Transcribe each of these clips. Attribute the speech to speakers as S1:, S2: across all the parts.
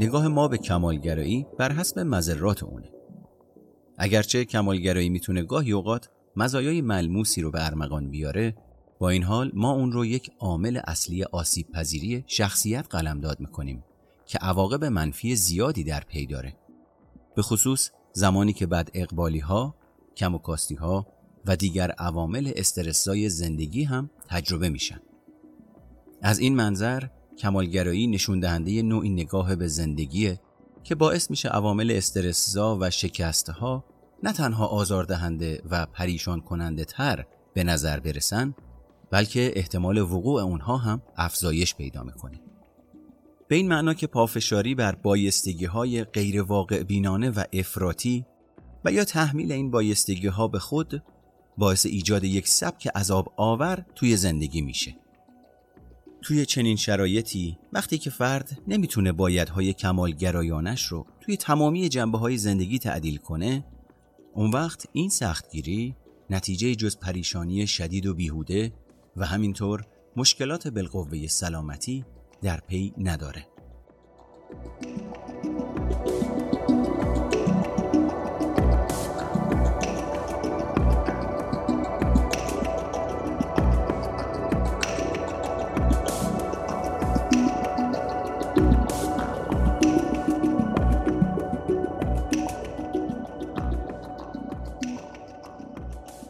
S1: نگاه ما به کمالگرایی بر حسب مذرات اونه. اگرچه کمالگرایی می‌تونه گاهی اوقات مزایای ملموسی رو به ارمغان بیاره با این حال ما اون رو یک عامل اصلی آسیب پذیری شخصیت قلمداد می‌کنیم که عواقب منفی زیادی در پی داره. به خصوص زمانی که بعد اقبالی ها، کم و کاستی ها و دیگر عوامل استرسای زندگی هم تجربه میشن. از این منظر کمالگرایی نشون دهنده نوعی نگاه به زندگیه که باعث میشه عوامل استرسزا و شکسته ها نه تنها آزاردهنده و پریشان کننده تر به نظر برسن بلکه احتمال وقوع اونها هم افزایش پیدا می‌کنه. به این معنا که پافشاری بر بایستگی های غیر واقع بینانه و افراطی و یا تحمیل این بایستگی ها به خود باعث ایجاد یک سبک عذاب آور توی زندگی میشه. توی چنین شرایطی وقتی که فرد نمی‌تونه بایدهای کمالگرایانش رو توی تمامی جنبه های زندگی تعدیل کنه اون وقت این سختگیری نتیجه جز پریشانی شدید و بیهوده و همینطور مشکلات بالقوه سلامتی در پی نداره.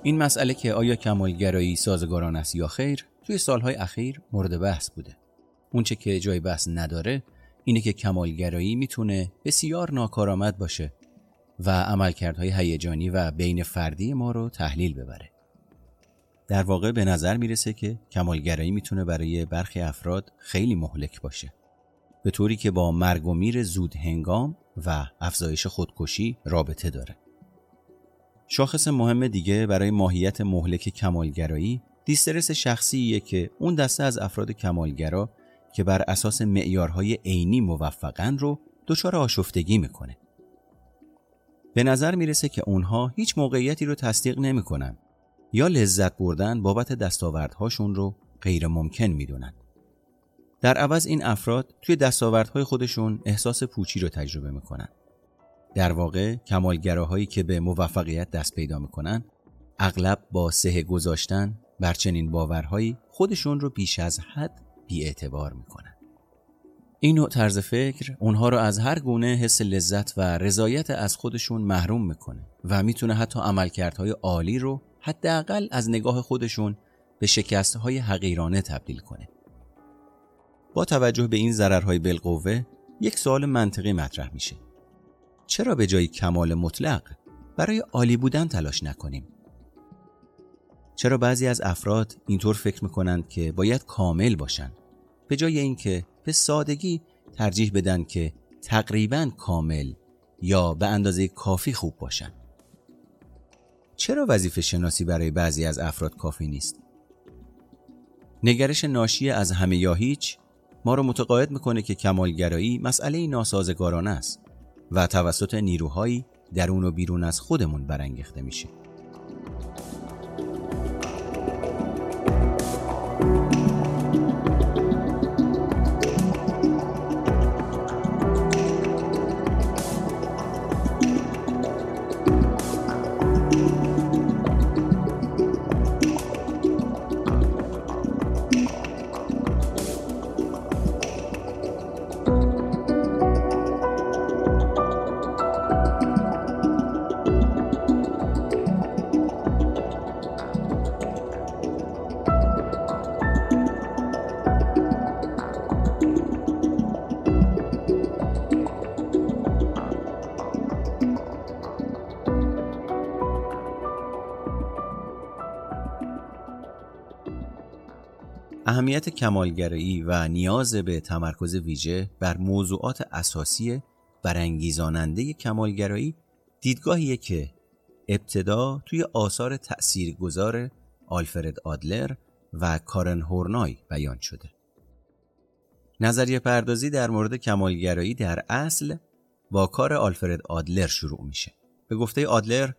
S1: این مسئله که آیا کمالگرایی سازگاران است یا خیر توی سالهای اخیر مورد بحث بوده. اونچه که جای بحث نداره اینه که کمالگرایی می‌تونه بسیار ناکارآمد باشه و عملکردهای هیجانی و بین فردی ما رو تحلیل ببره. در واقع به نظر می‌رسه که کمالگرایی می‌تونه برای برخی افراد خیلی مهلک باشه. به طوری که با مرگ و میر زود هنگام و افزایش خودکشی رابطه داره. شاخص مهم دیگه برای ماهیت مهلک کمالگرایی دیسترس شخصیه که اون دسته از افراد کمالگرا که بر اساس معیارهای عینی موفقن رو دچار آشفتگی می‌کنه. به نظر می‌رسه که اونها هیچ موقعیتی رو تصدیق نمی‌کنن یا لذت بردن بابت دستاوردهاشون رو غیر ممکن می‌دونن. در عوض این افراد توی دستاوردهای خودشون احساس پوچی رو تجربه می‌کنن. در واقع کمالگراهایی که به موفقیت دست پیدا می‌کنن اغلب با سه گذاشتن بر چنین باورهایی خودشون رو بیش از حد اعتبار می‌کنن. این نوع طرز فکر اونها رو از هر گونه حس لذت و رضایت از خودشون محروم می‌کنه و می‌تونه حتی عملکردهای عالی رو حداقل از نگاه خودشون به شکستهای حقیرانه تبدیل کنه. با توجه به این ضررهای بالقوه یک سوال منطقی مطرح میشه. چرا به جای کمال مطلق برای عالی بودن تلاش نکنیم؟ چرا بعضی از افراد اینطور فکر می‌کنند که باید کامل باشند به جای اینکه به سادگی ترجیح بدن که تقریبا کامل یا به اندازه کافی خوب باشند چرا وظیفه شناسی برای بعضی از افراد کافی نیست؟ نگرش ناشی از همه یا هیچ ما رو متقاعد می‌کنه که کمالگرایی مسئله ناسازگارانه است. و توسط نیروهایی درون و بیرون از خودمون برانگیخته میشه اهمیت کمالگرایی و نیاز به تمرکز ویژه بر موضوعات اساسی برانگیزاننده کمالگرایی دیدگاهیه که ابتدا توی آثار تأثیرگذار آلفرد آدلر و کارن هورنای بیان شده. نظریه پردازی در مورد کمالگرایی در اصل با کار آلفرد آدلر شروع میشه. به گفته آدلر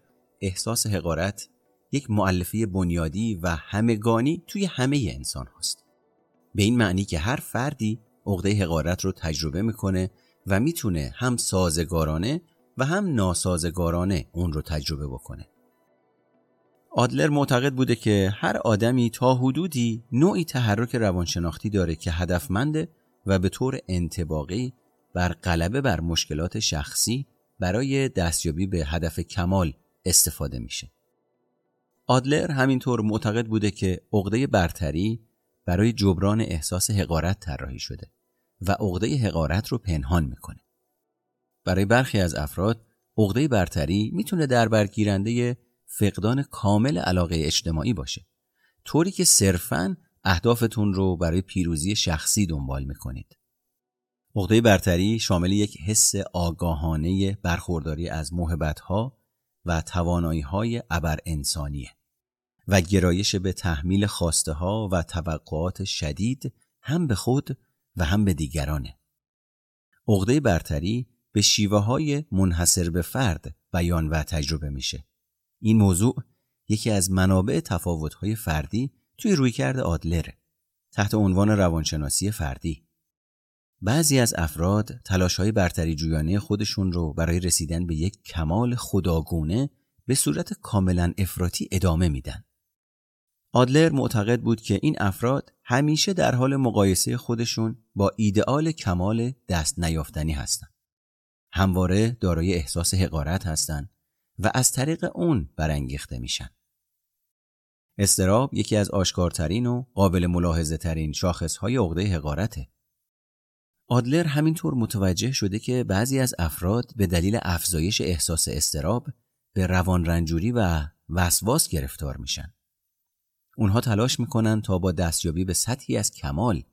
S1: احساس حقارت یک معلفه بنیادی و همگانی توی همه انسان هست. به این معنی که هر فردی عقده حقارت رو تجربه می‌کنه و می‌تونه هم سازگارانه و هم ناسازگارانه اون رو تجربه بکنه. آدلر معتقد بوده که هر آدمی تا حدودی نوعی تحرک روانشناختی داره که هدفمنده و به طور انتباقی بر غلبه بر مشکلات شخصی برای دستیابی به هدف کمال استفاده میشه. آدلر همینطور معتقد بوده که عقده برتری برای جبران احساس حقارت طراحی شده و عقده حقارت رو پنهان می‌کنه. برای برخی از افراد عقده برتری می‌تونه در برگیرنده فقدان کامل علاقه اجتماعی باشه طوری که صرفاً اهدافتون رو برای پیروزی شخصی دنبال می‌کنید. عقده برتری شامل یک حس آگاهانه برخورداری از محبتها و توانایی های ابر انسانیه و گرایش به تحمیل خواسته ها و توقعات شدید هم به خود و هم به دیگرانه. عقده برتری به شیوه های منحصر به فرد بیان و تجربه میشه. این موضوع یکی از منابع تفاوت های فردی توی رویکرد آدلره تحت عنوان روانشناسی فردی. بعضی از افراد تلاش های برتری جویانه خودشون رو برای رسیدن به یک کمال خداگونه به صورت کاملا افراطی ادامه میدن. آدلر معتقد بود که این افراد همیشه در حال مقایسه خودشون با ایدئال کمال دست نیافتنی هستند. همواره دارای احساس حقارت هستند و از طریق اون برانگیخته میشن. استراب یکی از آشکارترین و قابل ملاحظه ترین شاخص های عقده حقارته. آدلر همینطور متوجه شده که بعضی از افراد به دلیل افزایش احساس استراب به روان رنجوری و وسواس گرفتار میشن. اونها تلاش می‌کنن تا با دستیابی به سطحی از کمال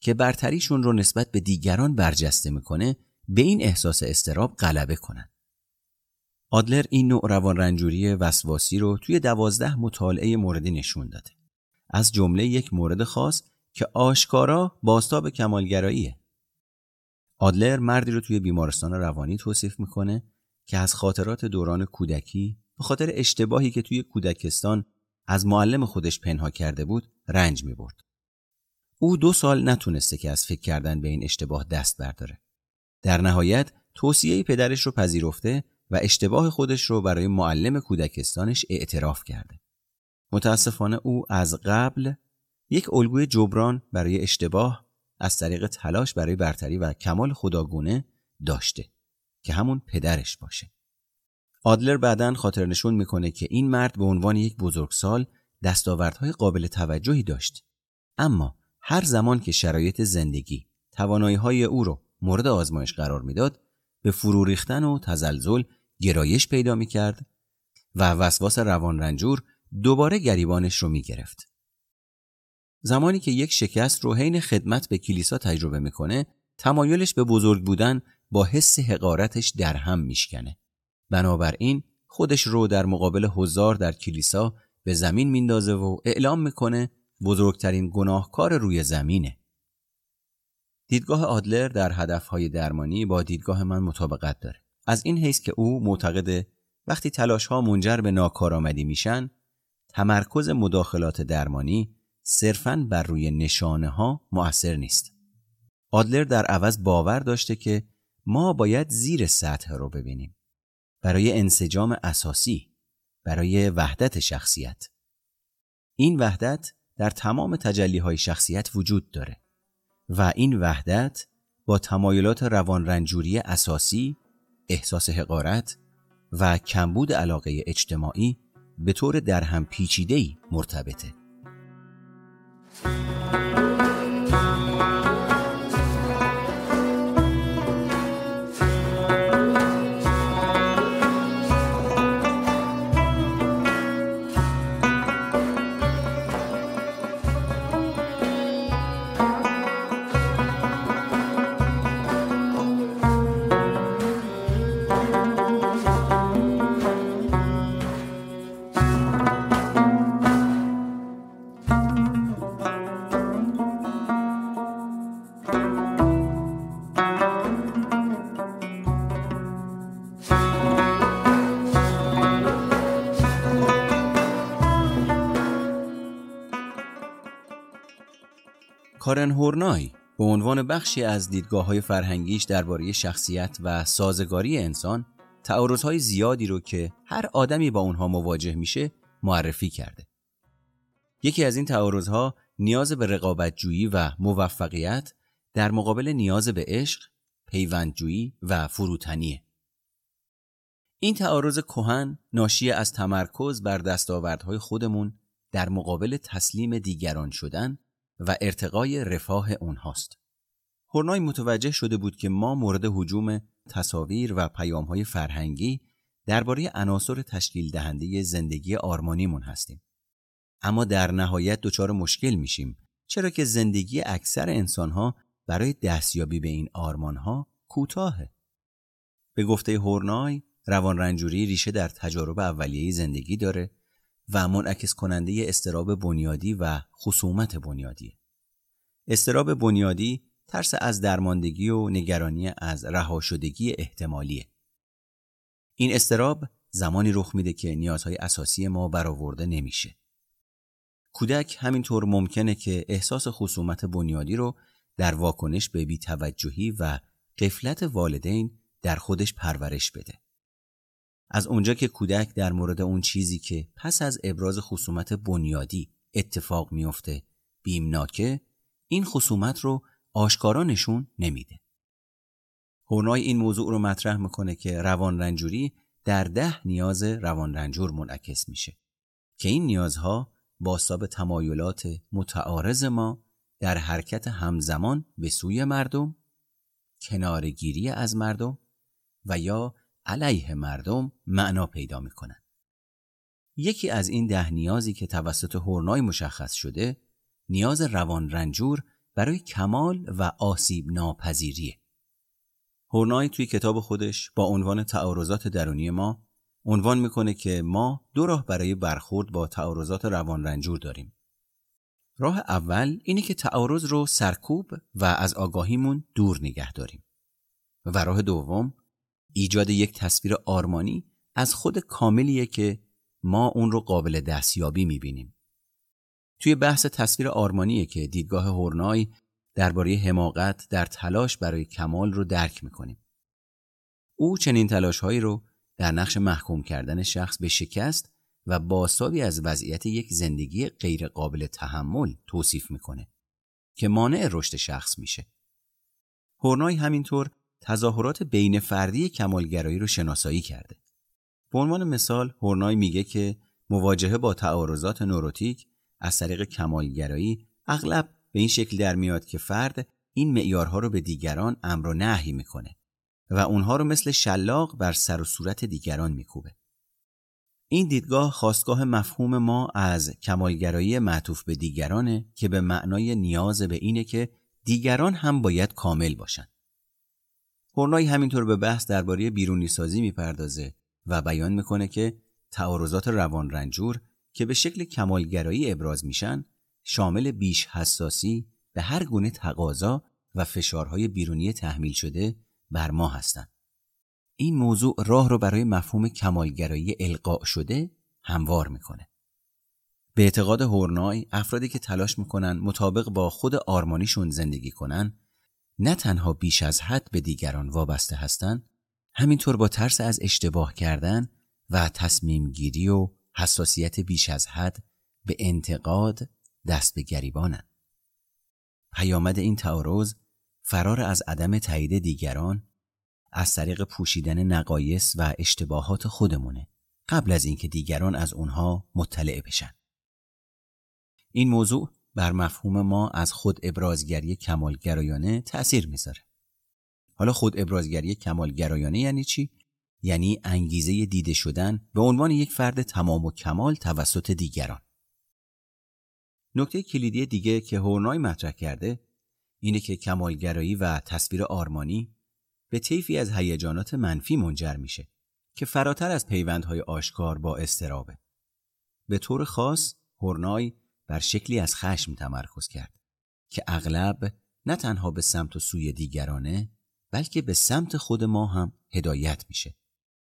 S1: که برتریشون رو نسبت به دیگران برجسته می‌کنه به این احساس استراب غلبه کنن. آدلر این نوع روان رنجوری وسواسی رو توی دوازده مطالعه موردی نشون داده. از جمله یک مورد خاص که آشکارا باستاب کمالگراییه. آدلر مردی رو توی بیمارستان روانی توصیف می‌کنه که از خاطرات دوران کودکی به خاطر اشتباهی که توی کودکستان از معلم خودش پنها کرده بود رنج می برد. او دو سال نتونسته که از فکر کردن به این اشتباه دست برداره. در نهایت توصیه پدرش رو پذیرفته و اشتباه خودش رو برای معلم کودکستانش اعتراف کرده. متاسفانه او از قبل یک الگوی جبران برای اشتباه از طریق تلاش برای برتری و کمال خداگونه داشته که همون پدرش باشه. آدلر بعدا خاطر نشون می‌کنه که این مرد به عنوان یک بزرگسال دستاوردهای قابل توجهی داشت. اما هر زمان که شرایط زندگی توانایی های او رو مورد آزمایش قرار می‌داد به فرو ریختن و تزلزل گرایش پیدا می کرد و وسواس روان رنجور دوباره گریبانش رو می گرفت. زمانی که یک شکست رو حین خدمت به کلیسا تجربه می‌کنه تمایلش به بزرگ بودن با حس حقارتش در هم میشکنه. بنابراین خودش رو در مقابل هزار در کلیسا به زمین میندازه و اعلام می‌کنه بزرگترین گناهکار روی زمینه. دیدگاه آدلر در هدفهای درمانی با دیدگاه من مطابقت داره. از این حیث که او معتقده وقتی تلاش ها منجر به ناکارآمدی میشن تمرکز مداخلات درمانی صرفاً بر روی نشانه ها مؤثر نیست. آدلر در عوض باور داشته که ما باید زیر سطح رو ببینیم. برای انسجام اساسی، برای وحدت شخصیت. این وحدت در تمام تجلی های شخصیت وجود داره و این وحدت با تمایلات روان رنجوری اساسی احساس حقارت و کمبود علاقه اجتماعی به طور درهم پیچیده‌ای مرتبطه. Música کارن هورنای به عنوان بخشی از دیدگاه های فرهنگیش درباره شخصیت و سازگاری انسان تعارضهای زیادی رو که هر آدمی با اونها مواجه میشه معرفی کرده. یکی از این تعارضها نیاز به رقابتجویی و موفقیت در مقابل نیاز به عشق، پیوندجویی و فروتنیه. این تعارض کهن ناشی از تمرکز بر دستاوردهای خودمون در مقابل تسلیم دیگران شدن و ارتقای رفاه اونهاست. هورنای متوجه شده بود که ما مورد حجوم تصاویر و پیامهای فرهنگی درباره عناصر تشکیل دهنده زندگی آرمانیمون هستیم. اما در نهایت دچار مشکل میشیم چرا که زندگی اکثر انسانها برای دستیابی به این آرمانها کوتاهه. به گفته هورنای روان رنجوری ریشه در تجارب اولیه زندگی داره و منعکس کننده استراب بنیادی و خصومت بنیادی. استراب بنیادی ترس از درماندگی و نگرانی از رهاشدگی احتمالیه. این استراب زمانی رخ میده که نیازهای اساسی ما برآورده نمیشه. کودک همینطور ممکنه که احساس خصومت بنیادی رو در واکنش به بیتوجهی و قفلت والدین در خودش پرورش بده. از اونجا که کودک در مورد اون چیزی که پس از ابراز خصومت بنیادی اتفاق میافته بیمناکه این خصومت رو آشکارا نشون نمیده. هورنای این موضوع رو مطرح می‌کنه که روان رنجوری در ده نیاز روان رنجور منعکس میشه که این نیازها باساب تمایلات متعارض ما در حرکت همزمان به سوی مردم کنارگیری از مردم و یا علیه مردم معنا پیدا می‌کنن. یکی از این ده نیازی که توسط هورنای مشخص شده نیاز روان رنجور برای کمال و آسیب ناپذیریه. هورنای توی کتاب خودش با عنوان تعارضات درونی ما عنوان می‌کنه که ما دو راه برای برخورد با تعارضات روان رنجور داریم. راه اول اینه که تعارض رو سرکوب و از آگاهیمون دور نگه داریم. و راه دوم ایجاد یک تصویر آرمانی از خود کاملیه که ما اون رو قابل دستیابی می‌بینیم. توی بحث تصویر آرمانیه که دیدگاه هورنای درباره حماقت در تلاش برای کمال رو درک می‌کنیم. او چنین تلاشهایی رو در نقش محکوم کردن شخص به شکست و باسابی از وضعیت یک زندگی غیر قابل تحمل توصیف می‌کنه که مانع رشد شخص میشه. هورنای همینطور تظاهرات بین فردی کمالگرایی رو شناسایی کرده. به عنوان مثال هورنای میگه که مواجهه با تعارضات نوروتیک از طریق کمالگرایی اغلب به این شکل در میاد که فرد این معیارها رو به دیگران امر و نهی می‌کنه و اونها رو مثل شلاق بر سر و صورت دیگران میکوبه. این دیدگاه خواستگاه مفهوم ما از کمالگرایی معطوف به دیگرانه که به معنای نیاز به اینه که دیگران هم باید کامل باشن. هورنای همینطور به بحث درباره بیرونی سازی می‌پردازه و بیان می‌کنه که تعارضات روان رنجور که به شکل کمالگرایی ابراز میشن شامل بیش حساسی به هر گونه تقاضا و فشارهای بیرونی تحمیل شده بر ما هستند. این موضوع راه رو برای مفهوم کمالگرایی القاء شده هموار می‌کنه. به اعتقاد هورنای افرادی که تلاش می‌کنن مطابق با خود آرمانیشون زندگی کنن نه تنها بیش از حد به دیگران وابسته هستند همینطور با ترس از اشتباه کردن و تصمیم گیری و حساسیت بیش از حد به انتقاد دست به گریبانند. پیامد این تعارض فرار از عدم تایید دیگران از طریق پوشیدن نقایص و اشتباهات خودمونه قبل از اینکه دیگران از اونها مطلع بشن. این موضوع بر مفهوم ما از خود ابرازگری کمالگرایانه تأثیر می‌ذاره. حالا خود ابرازگری کمالگرایانه یعنی چی؟ یعنی انگیزه دیده شدن به عنوان یک فرد تمام و کمال توسط دیگران. نکته کلیدی دیگه که هورنای مطرح کرده اینه که کمالگرایی و تصویر آرمانی به طیفی از هیجانات منفی منجر میشه که فراتر از پیوندهای آشکار با استرابه. به طور خاص هورنای بر شکلی از خشم تمرکز کرد که اغلب نه تنها به سمت و سوی دیگرانه بلکه به سمت خود ما هم هدایت میشه.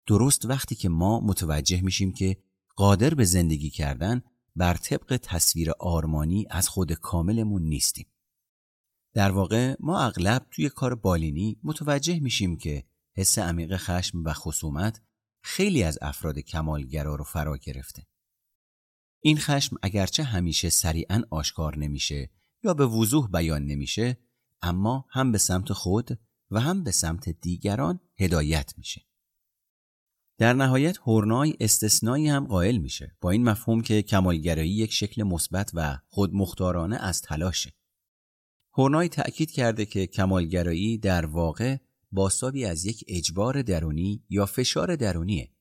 S1: درست وقتی که ما متوجه میشیم که قادر به زندگی کردن بر طبق تصویر آرمانی از خود کاملمون نیستیم. در واقع ما اغلب توی کار بالینی متوجه میشیم که حس عمیق خشم و خصومت خیلی از افراد کمالگرا رو فرا گرفته. این خشم اگرچه همیشه سریعا آشکار نمیشه یا به وضوح بیان نمیشه اما هم به سمت خود و هم به سمت دیگران هدایت میشه. در نهایت هورنای استثنایی هم قائل میشه با این مفهوم که کمالگرایی یک شکل مثبت و خودمختارانه از تلاشه. هورنای تأکید کرده که کمالگرایی در واقع باسابی از یک اجبار درونی یا فشار درونیه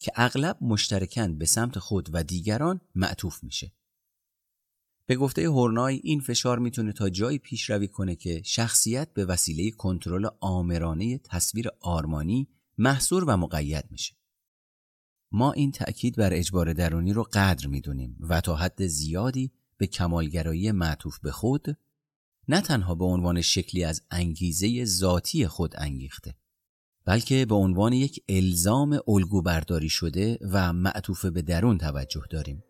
S1: که اغلب مشترکن به سمت خود و دیگران معطوف میشه. به گفته هورنای این فشار می‌تونه تا جایی پیشروی کنه که شخصیت به وسیله کنترل آمرانه تصویر آرمانی محصور و مقید میشه. ما این تأکید بر اجبار درونی رو قدر می‌دونیم و تا حد زیادی به کمالگرایی معطوف به خود نه تنها به عنوان شکلی از انگیزه ذاتی خود انگیخته بلکه به عنوان یک الزام الگو برداری شده و معطوف به درون توجه داریم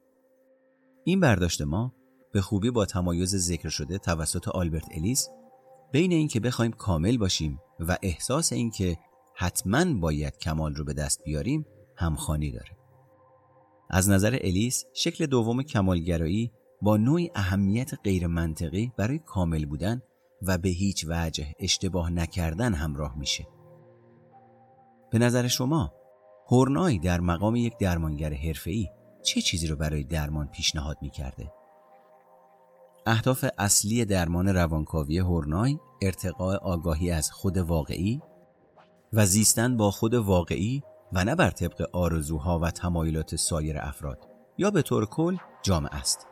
S1: این برداشت ما به خوبی با تمایز ذکر شده توسط آلبرت الیس بین اینکه بخوایم کامل باشیم و احساس اینکه حتما باید کمال رو به دست بیاریم همخانی داره از نظر الیس شکل دوم کمالگرایی با نوعی اهمیت غیر منطقی برای کامل بودن و به هیچ وجه اشتباه نکردن همراه میشه. به نظر شما هورنای در مقام یک درمانگر حرفه‌ای چه چیزی رو برای درمان پیشنهاد می‌کرده؟ اهداف اصلی درمان روانکاوی هورنای ارتقاء آگاهی از خود واقعی و زیستن با خود واقعی و نه بر طبق آرزوها و تمایلات سایر افراد یا به طور کل جامعه است.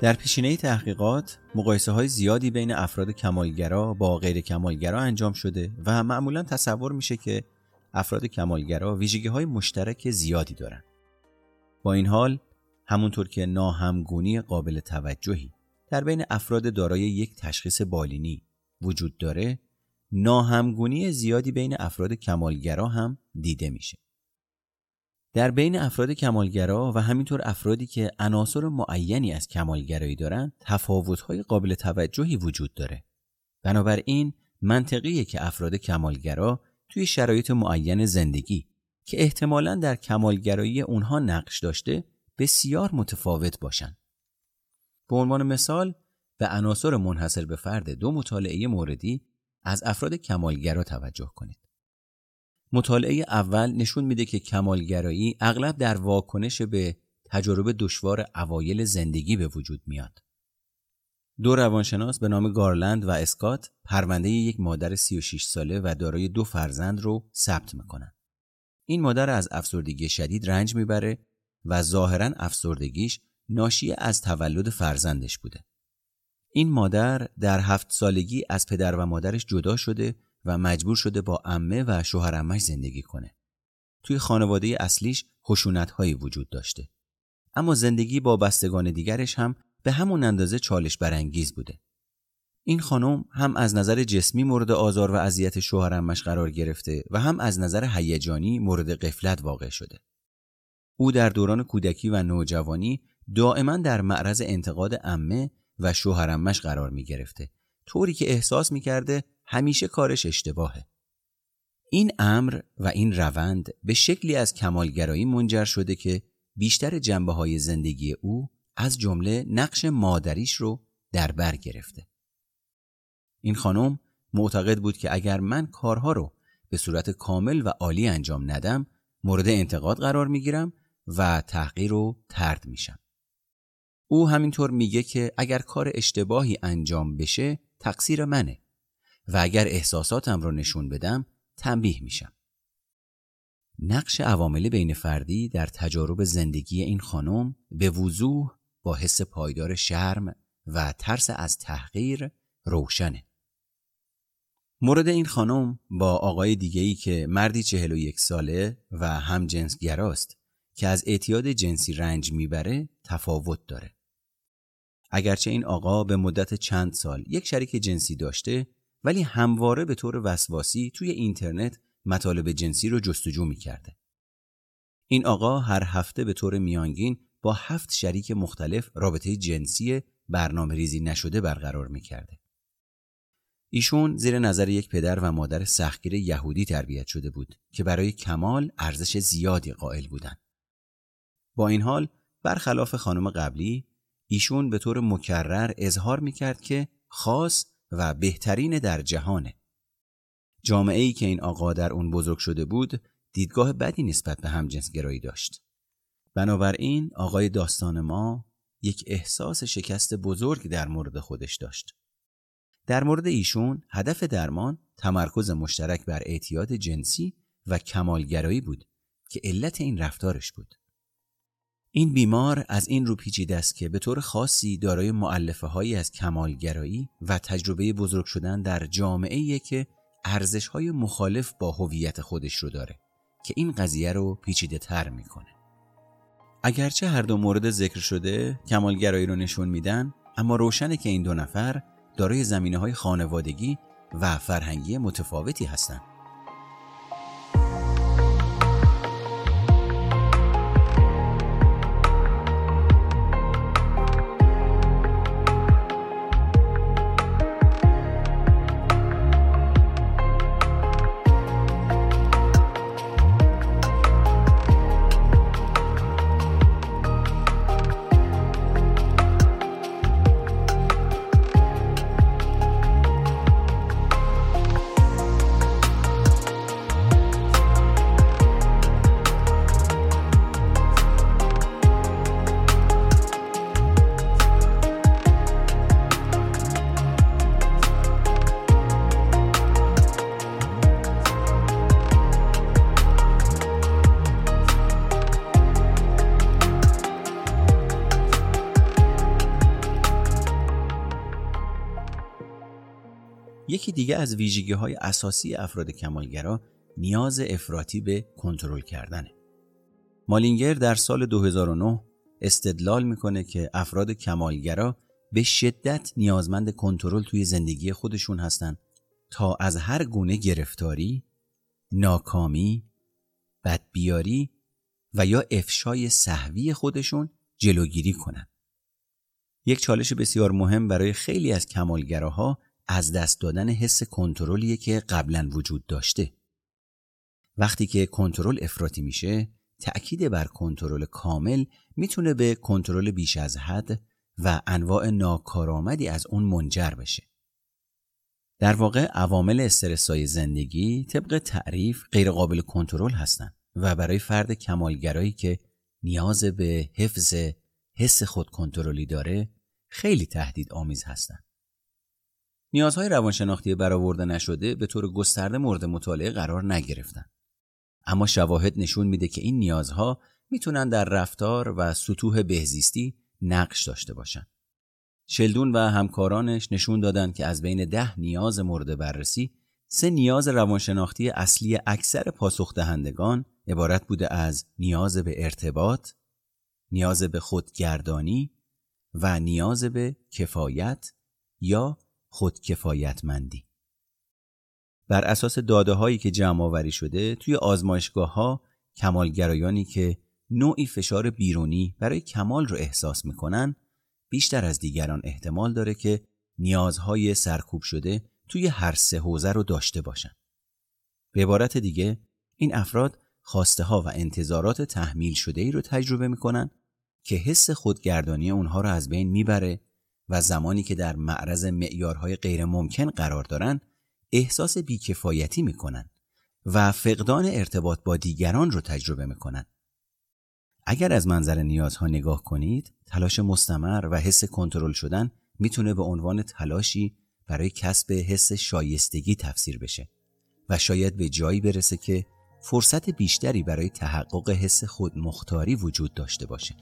S1: در پیشینه تحقیقات مقایسه های زیادی بین افراد کمالگرا با غیر کمالگرا انجام شده و معمولا تصور میشه که افراد کمالگرا ویژگی های مشترک زیادی دارند. با این حال همونطور که ناهمگونی قابل توجهی در بین افراد دارای یک تشخیص بالینی وجود داره ناهمگونی زیادی بین افراد کمالگرا هم دیده میشه. در بین افراد کمالگرا و همینطور افرادی که عناصر معینی از کمالگرایی دارند تفاوت‌های قابل توجهی وجود داره. بنابراین منطقیه که افراد کمالگرا توی شرایط معین زندگی که احتمالا در کمالگرایی اونها نقش داشته بسیار متفاوت باشن. به عنوان مثال به عناصر منحصر به فرد دو مطالعه موردی از افراد کمالگرا توجه کنید. مطالعه اول نشون میده که کمالگرایی اغلب در واکنش به تجربه دشوار اوایل زندگی به وجود میاد. دو روانشناس به نام گارلند و اسکات پرونده یک مادر 36 ساله و دارای دو فرزند رو ثبت می‌کنن. این مادر از افسردگی شدید رنج می‌بره و ظاهرا افسردگیش ناشی از تولد فرزندش بوده. این مادر در هفت سالگی از پدر و مادرش جدا شده و مجبور شده با امه و شوهر زندگی کنه. توی خانواده اصلیش خشونت هایی وجود داشته. اما زندگی با بستگان دیگرش هم به همون اندازه چالش برانگیز بوده. این خانم هم از نظر جسمی مورد آزار و اذیت شوهرمش قرار گرفته و هم از نظر هیجانی مورد قفلت واقع شده. او در دوران کودکی و نوجوانی دائما در معرض انتقاد امه و شوهرمش قرار می گرفته طوری که احساس می کرده همیشه کارش اشتباهه. این امر و این روند به شکلی از کمالگرایی منجر شده که بیشتر جنبه های زندگی او از جمله نقش مادریش رو در بر گرفته. این خانم معتقد بود که اگر من کارها رو به صورت کامل و عالی انجام ندم مورد انتقاد قرار می‌گیرم و تحقیر و ترد میشم. او همینطور میگه که اگر کار اشتباهی انجام بشه تقصیر منه و اگر احساساتم رو نشون بدم تنبیه میشم. نقش عوامل بین فردی در تجارب زندگی این خانم به وضوح با حس پایدار شرم و ترس از تحقیر روشنه. مورد این خانم با آقای دیگهی که مردی چهل و یک ساله و هم گراست که از اعتیاد جنسی رنج می‌بره تفاوت داره. اگرچه این آقا به مدت چند سال یک شریک جنسی داشته ولی همواره به طور وسواسی توی اینترنت مطالب جنسی رو جستجو می‌کرده. این آقا هر هفته به طور میانگین با هفت شریک مختلف رابطه جنسی برنامه ریزی نشده برقرار می‌کرده. ایشون زیر نظر یک پدر و مادر سختگیر یهودی تربیت شده بود که برای کمال ارزش زیادی قائل بودند. با این حال برخلاف خانم قبلی ایشون به طور مکرر اظهار می‌کرد که خاص و بهترین در جهانه. جامعه ای که این آقا در اون بزرگ شده بود دیدگاه بدی نسبت به همجنسگرایی داشت. بنابراین آقای داستان ما یک احساس شکست بزرگ در مورد خودش داشت. در مورد ایشون هدف درمان تمرکز مشترک بر اعتیاد جنسی و کمالگرایی بود که علت این رفتارش بود. این بیمار از این رو پیچیده است که به طور خاصی دارای معلفه هایی از کمالگرایی و تجربه بزرگ شدن در جامعه که ارزش های مخالف با هویت خودش رو داره که این قضیه رو پیچیده تر می‌کنه. اگرچه هر دو مورد ذکر شده کمالگرایی رو نشون میدن اما روشنه که این دو نفر دارای زمینه های خانوادگی و فرهنگی متفاوتی هستند. دیگه از ویژگی های اساسی افراد کمالگرا نیاز افراطی به کنترل کردنه. مالینگر در سال 2009 استدلال می‌کنه که افراد کمالگرا به شدت نیازمند کنترل توی زندگی خودشون هستند تا از هر گونه گرفتاری، ناکامی، بدبیاری و یا افشای صحوی خودشون جلوگیری کنند. یک چالش بسیار مهم برای خیلی از کمالگراها از دست دادن حس کنترلیه که قبلا وجود داشته وقتی که کنترل افراطی میشه تأکید بر کنترل کامل می‌تونه به کنترل بیش از حد و انواع ناکارآمدی از اون منجر بشه در واقع عوامل استرسای زندگی طبق تعریف غیرقابل کنترل هستند و برای فرد کمالگرایی که نیاز به حفظ حس خود کنترلی داره خیلی تهدید آمیز هستند. نیازهای روانشناختی برآورده نشده به طور گسترده مورد مطالعه قرار نگرفتن. اما شواهد نشون میده که این نیازها می‌تونن در رفتار و سطوح بهزیستی نقش داشته باشن. شلدون و همکارانش نشون دادن که از بین ده نیاز مورد بررسی سه نیاز روانشناختی اصلی اکثر پاسخ دهندگان عبارت بوده از نیاز به ارتباط، نیاز به خودگردانی و نیاز به کفایت یا خودکفایتمندی بر اساس داده هایی که جمع آوری شده توی آزمایشگاه ها کمالگرایانی که نوعی فشار بیرونی برای کمال رو احساس می‌کنن بیشتر از دیگران احتمال داره که نیازهای سرکوب شده توی هر سه حوزه رو داشته باشن. به عبارت دیگه این افراد خواسته ها و انتظارات تحمیل شده ای رو تجربه می‌کنن که حس خودگردانی اونها رو از بین می‌بره و زمانی که در معرض معیارهای غیر ممکن قرار دارند احساس بیکفایتی می‌کنن و فقدان ارتباط با دیگران رو تجربه می‌کنن. اگر از منظر نیازها نگاه کنید، تلاش مستمر و حس کنترل شدن می‌تونه به عنوان تلاشی برای کسب حس شایستگی تفسیر بشه و شاید به جایی برسه که فرصت بیشتری برای تحقق حس خودمختاری وجود داشته باشه.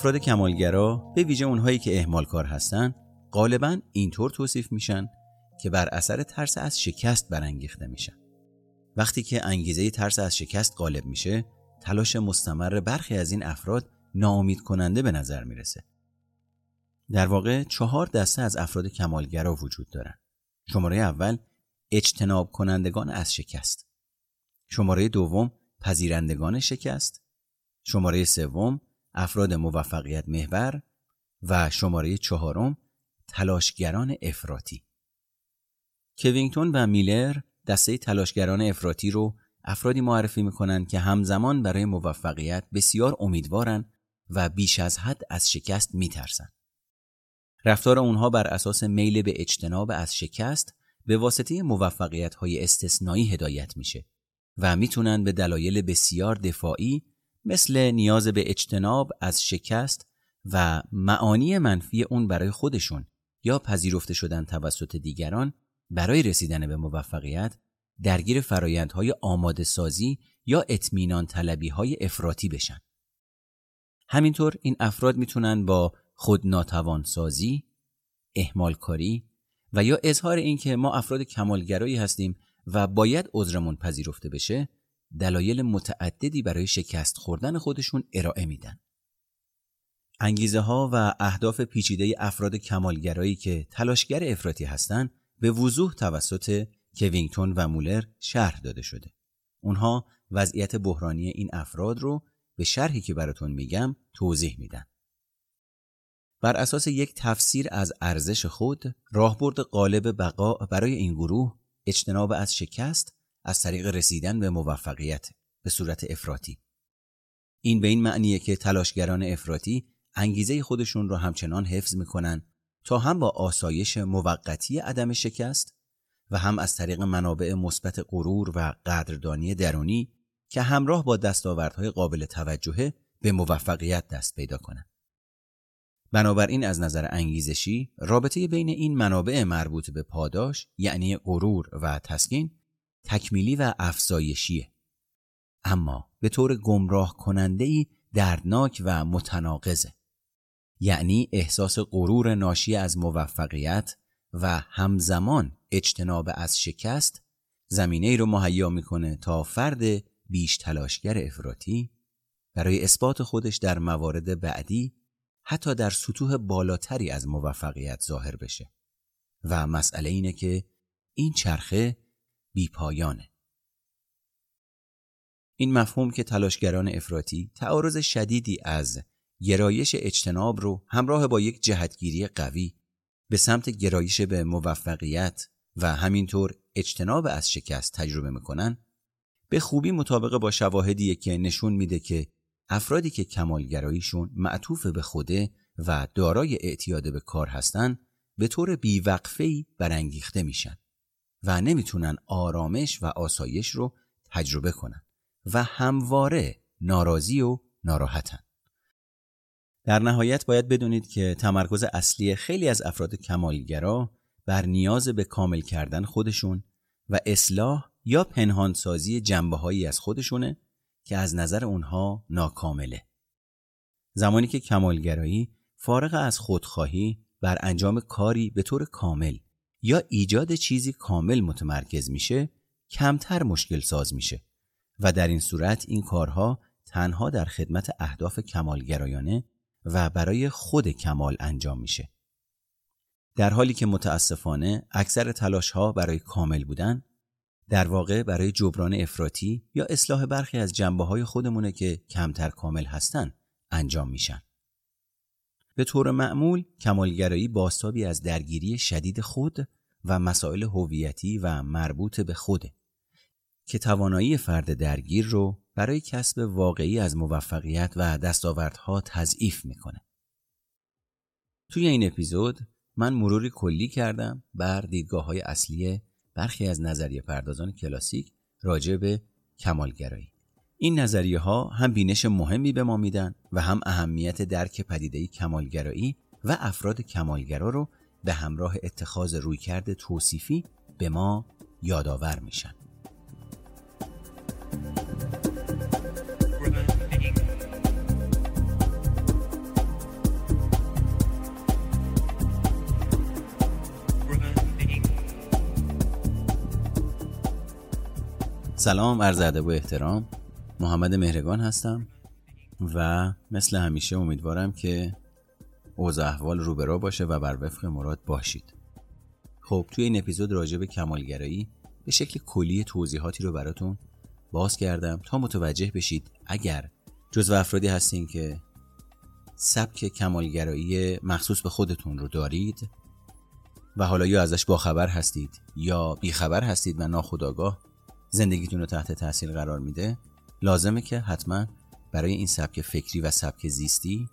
S1: افراد کمالگرا به ویژه اونهایی که اهمال کار هستن غالبا اینطور توصیف میشن که بر اثر ترس از شکست برانگیخته میشن. وقتی که انگیزه ترس از شکست غالب میشه تلاش مستمر برخی از این افراد ناامید کننده به نظر می‌رسه. در واقع چهار دسته از افراد کمالگرا وجود دارن. شماره اول اجتناب کنندگان از شکست. شماره دوم پذیرندگان شکست. شماره سوم افراد موفقیت محور و شماره چهارم تلاشگران افراطی کوینگتون و میلر دسته تلاشگران افراطی رو افرادی معرفی می‌کنند که همزمان برای موفقیت بسیار امیدوارن و بیش از حد از شکست میترسن. رفتار اونها بر اساس میل به اجتناب از شکست به واسطه موفقیت های استثنایی هدایت میشه و می‌تونن به دلایل بسیار دفاعی مثل نیاز به اجتناب از شکست و معانی منفی اون برای خودشون یا پذیرفته شدن توسط دیگران برای رسیدن به موفقیت درگیر فرایندهای آماده سازی یا اطمینان طلبی های افراطی بشن. همینطور این افراد می‌تونن با خود ناتوان سازی، احمال کاری و یا اظهار اینکه ما افراد کمالگرایی هستیم و باید عذرمون پذیرفته بشه دلایل متعددی برای شکست خوردن خودشون ارائه میدن. انگیزه ها و اهداف پیچیده افراد کمالگرایی که تلاشگر افراطی هستند به وضوح توسط کوینگتون و مولر شرح داده شده. اونها وضعیت بحرانی این افراد رو به شرحی که براتون میگم توضیح میدن. بر اساس یک تفسیر از ارزش خود، راهبرد غالب بقا برای این گروه اجتناب از شکست از طریق رسیدن به موفقیت به صورت افراطی این به این معنیه که تلاشگران افراطی انگیزه خودشون رو همچنان حفظ می‌کنن تا هم با آسایش موقتی عدم شکست و هم از طریق منابع مثبت غرور و قدردانی درونی که همراه با دستاوردهای قابل توجهه به موفقیت دست پیدا کنند. بنابراین از نظر انگیزشی رابطه بین این منابع مربوط به پاداش یعنی غرور و تسکین تکمیلی و افزایشیه. اما به طور گمراه کننده ای دردناک و متناقضه. یعنی احساس غرور ناشی از موفقیت و همزمان اجتناب از شکست زمینه ای رو مهیا می‌کنه تا فرد بیش تلاشگر افراطی برای اثبات خودش در موارد بعدی حتی در سطوح بالاتری از موفقیت ظاهر بشه. و مسئله اینه که این چرخه بیپایانه. این مفهوم که تلاشگران افراطی تعارض شدیدی از گرایش اجتناب رو همراه با یک جهتگیری قوی به سمت گرایش به موفقیت و همینطور اجتناب از شکست تجربه می‌کنن به خوبی مطابق با شواهدی که نشون میده که افرادی که کمالگراییشون معطوف به خوده و دارای اعتیاد به کار هستن به طور بیوقفه‌ای برانگیخته میشن و نمی‌تونن آرامش و آسایش رو تجربه کنن و همواره ناراضی و ناراحتن. در نهایت باید بدونید که تمرکز اصلی خیلی از افراد کمالگرا بر نیاز به کامل کردن خودشون و اصلاح یا پنهانسازی جنبه هایی از خودشونه که از نظر اونها ناکامله. زمانی که کمالگرایی فارغ از خودخواهی بر انجام کاری به طور کامل یا ایجاد چیزی کامل متمرکز میشه کمتر مشکل ساز میشه. و در این صورت این کارها تنها در خدمت اهداف کمالگرایانه و برای خود کمال انجام میشه. در حالی که متاسفانه اکثر تلاش ها برای کامل بودن در واقع برای جبران افراطی یا اصلاح برخی از جنبه های خودمونه که کمتر کامل هستن انجام میشن. به طور معمول کمالگرایی باستابی از درگیری شدید خود و مسائل هویتی و مربوط به خوده که توانایی فرد درگیر رو برای کسب واقعی از موفقیت و دستاوردها تضعیف می‌کنه. توی این اپیزود من مروری کلی کردم بر دیدگاه های اصلی برخی از نظریه پردازان کلاسیک راجع به کمالگرایی. این نظریه ها هم بینش مهمی به ما میدن و هم اهمیت درک پدیده کمالگرایی و افراد کمالگرا رو به همراه اتخاذ رویکرد توصیفی به ما یادآور میشن. سلام عرض ادب و احترام محمد مهرگان هستم و مثل همیشه امیدوارم که اوضاع احوال روبرا باشه و بر وفق مراد باشید. خب توی این اپیزود راجع به کمالگرایی به شکل کلی توضیحاتی رو براتون باز کردم تا متوجه بشید اگر جزو افرادی هستین که سبک کمالگرایی مخصوص به خودتون رو دارید و حالا یا ازش باخبر هستید یا بیخبر هستید و ناخداگاه زندگیتون رو تحت تاثیر قرار میده لازمه که حتما برای این سبک فکری و سبک زیستی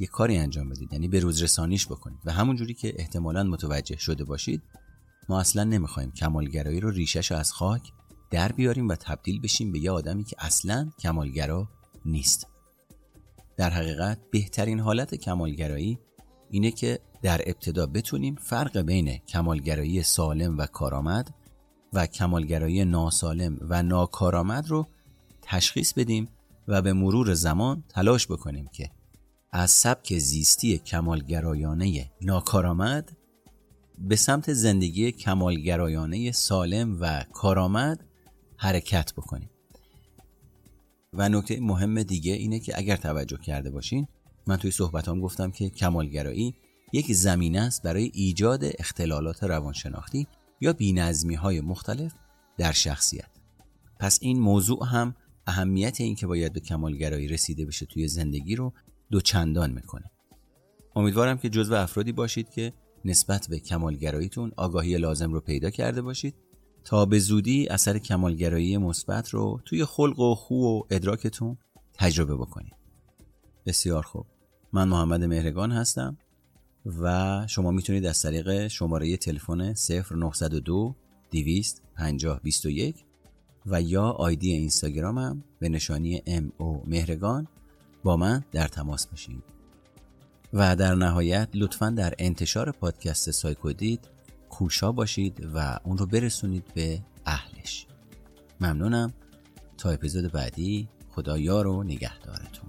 S1: یه کاری انجام بدید. یعنی به روز رسانیش بکنید. و همون جوری که احتمالا متوجه شده باشید ما اصلا نمی‌خوایم کمالگرایی رو ریشش از خاک در بیاریم و تبدیل بشیم به یه آدمی که اصلا کمالگرا نیست. در حقیقت بهترین حالت کمالگرایی اینه که در ابتدا بتونیم فرق بین کمالگرایی سالم و کارآمد و کمالگرایی ناسالم و ناکارآمد رو تشخیص بدیم و به مرور زمان تلاش بکنیم که از سبک زیستی کمالگرایانه ناکارآمد به سمت زندگی کمالگرایانه سالم و کارآمد حرکت بکنیم. و نکته مهم دیگه اینه که اگر توجه کرده باشین من توی صحبتام گفتم که کمالگرایی یک زمینه است برای ایجاد اختلالات روانشناختی یا بینظمی های مختلف در شخصیت. پس این موضوع هم اهمیت این که باید به کمالگرایی رسیده بشه توی زندگی رو دو چندان می‌کنه. امیدوارم که جزو افرادی باشید که نسبت به کمالگراییتون آگاهی لازم رو پیدا کرده باشید تا به زودی اثر کمالگرایی مثبت رو توی خلق و خو و ادراکتون تجربه بکنید. بسیار خوب. من محمد مهرگان هستم و شما می‌تونید از طریق شماره تلفن 0902 200 50 21 و یا آیدی اینستاگرامم به نشانی او مهرگان با من در تماس باشید و در نهایت لطفا در انتشار پادکست سایکودید کوشا باشید و اون رو برسونید به اهلش. ممنونم. تا اپیزود بعدی خدا یار و نگهدارتون.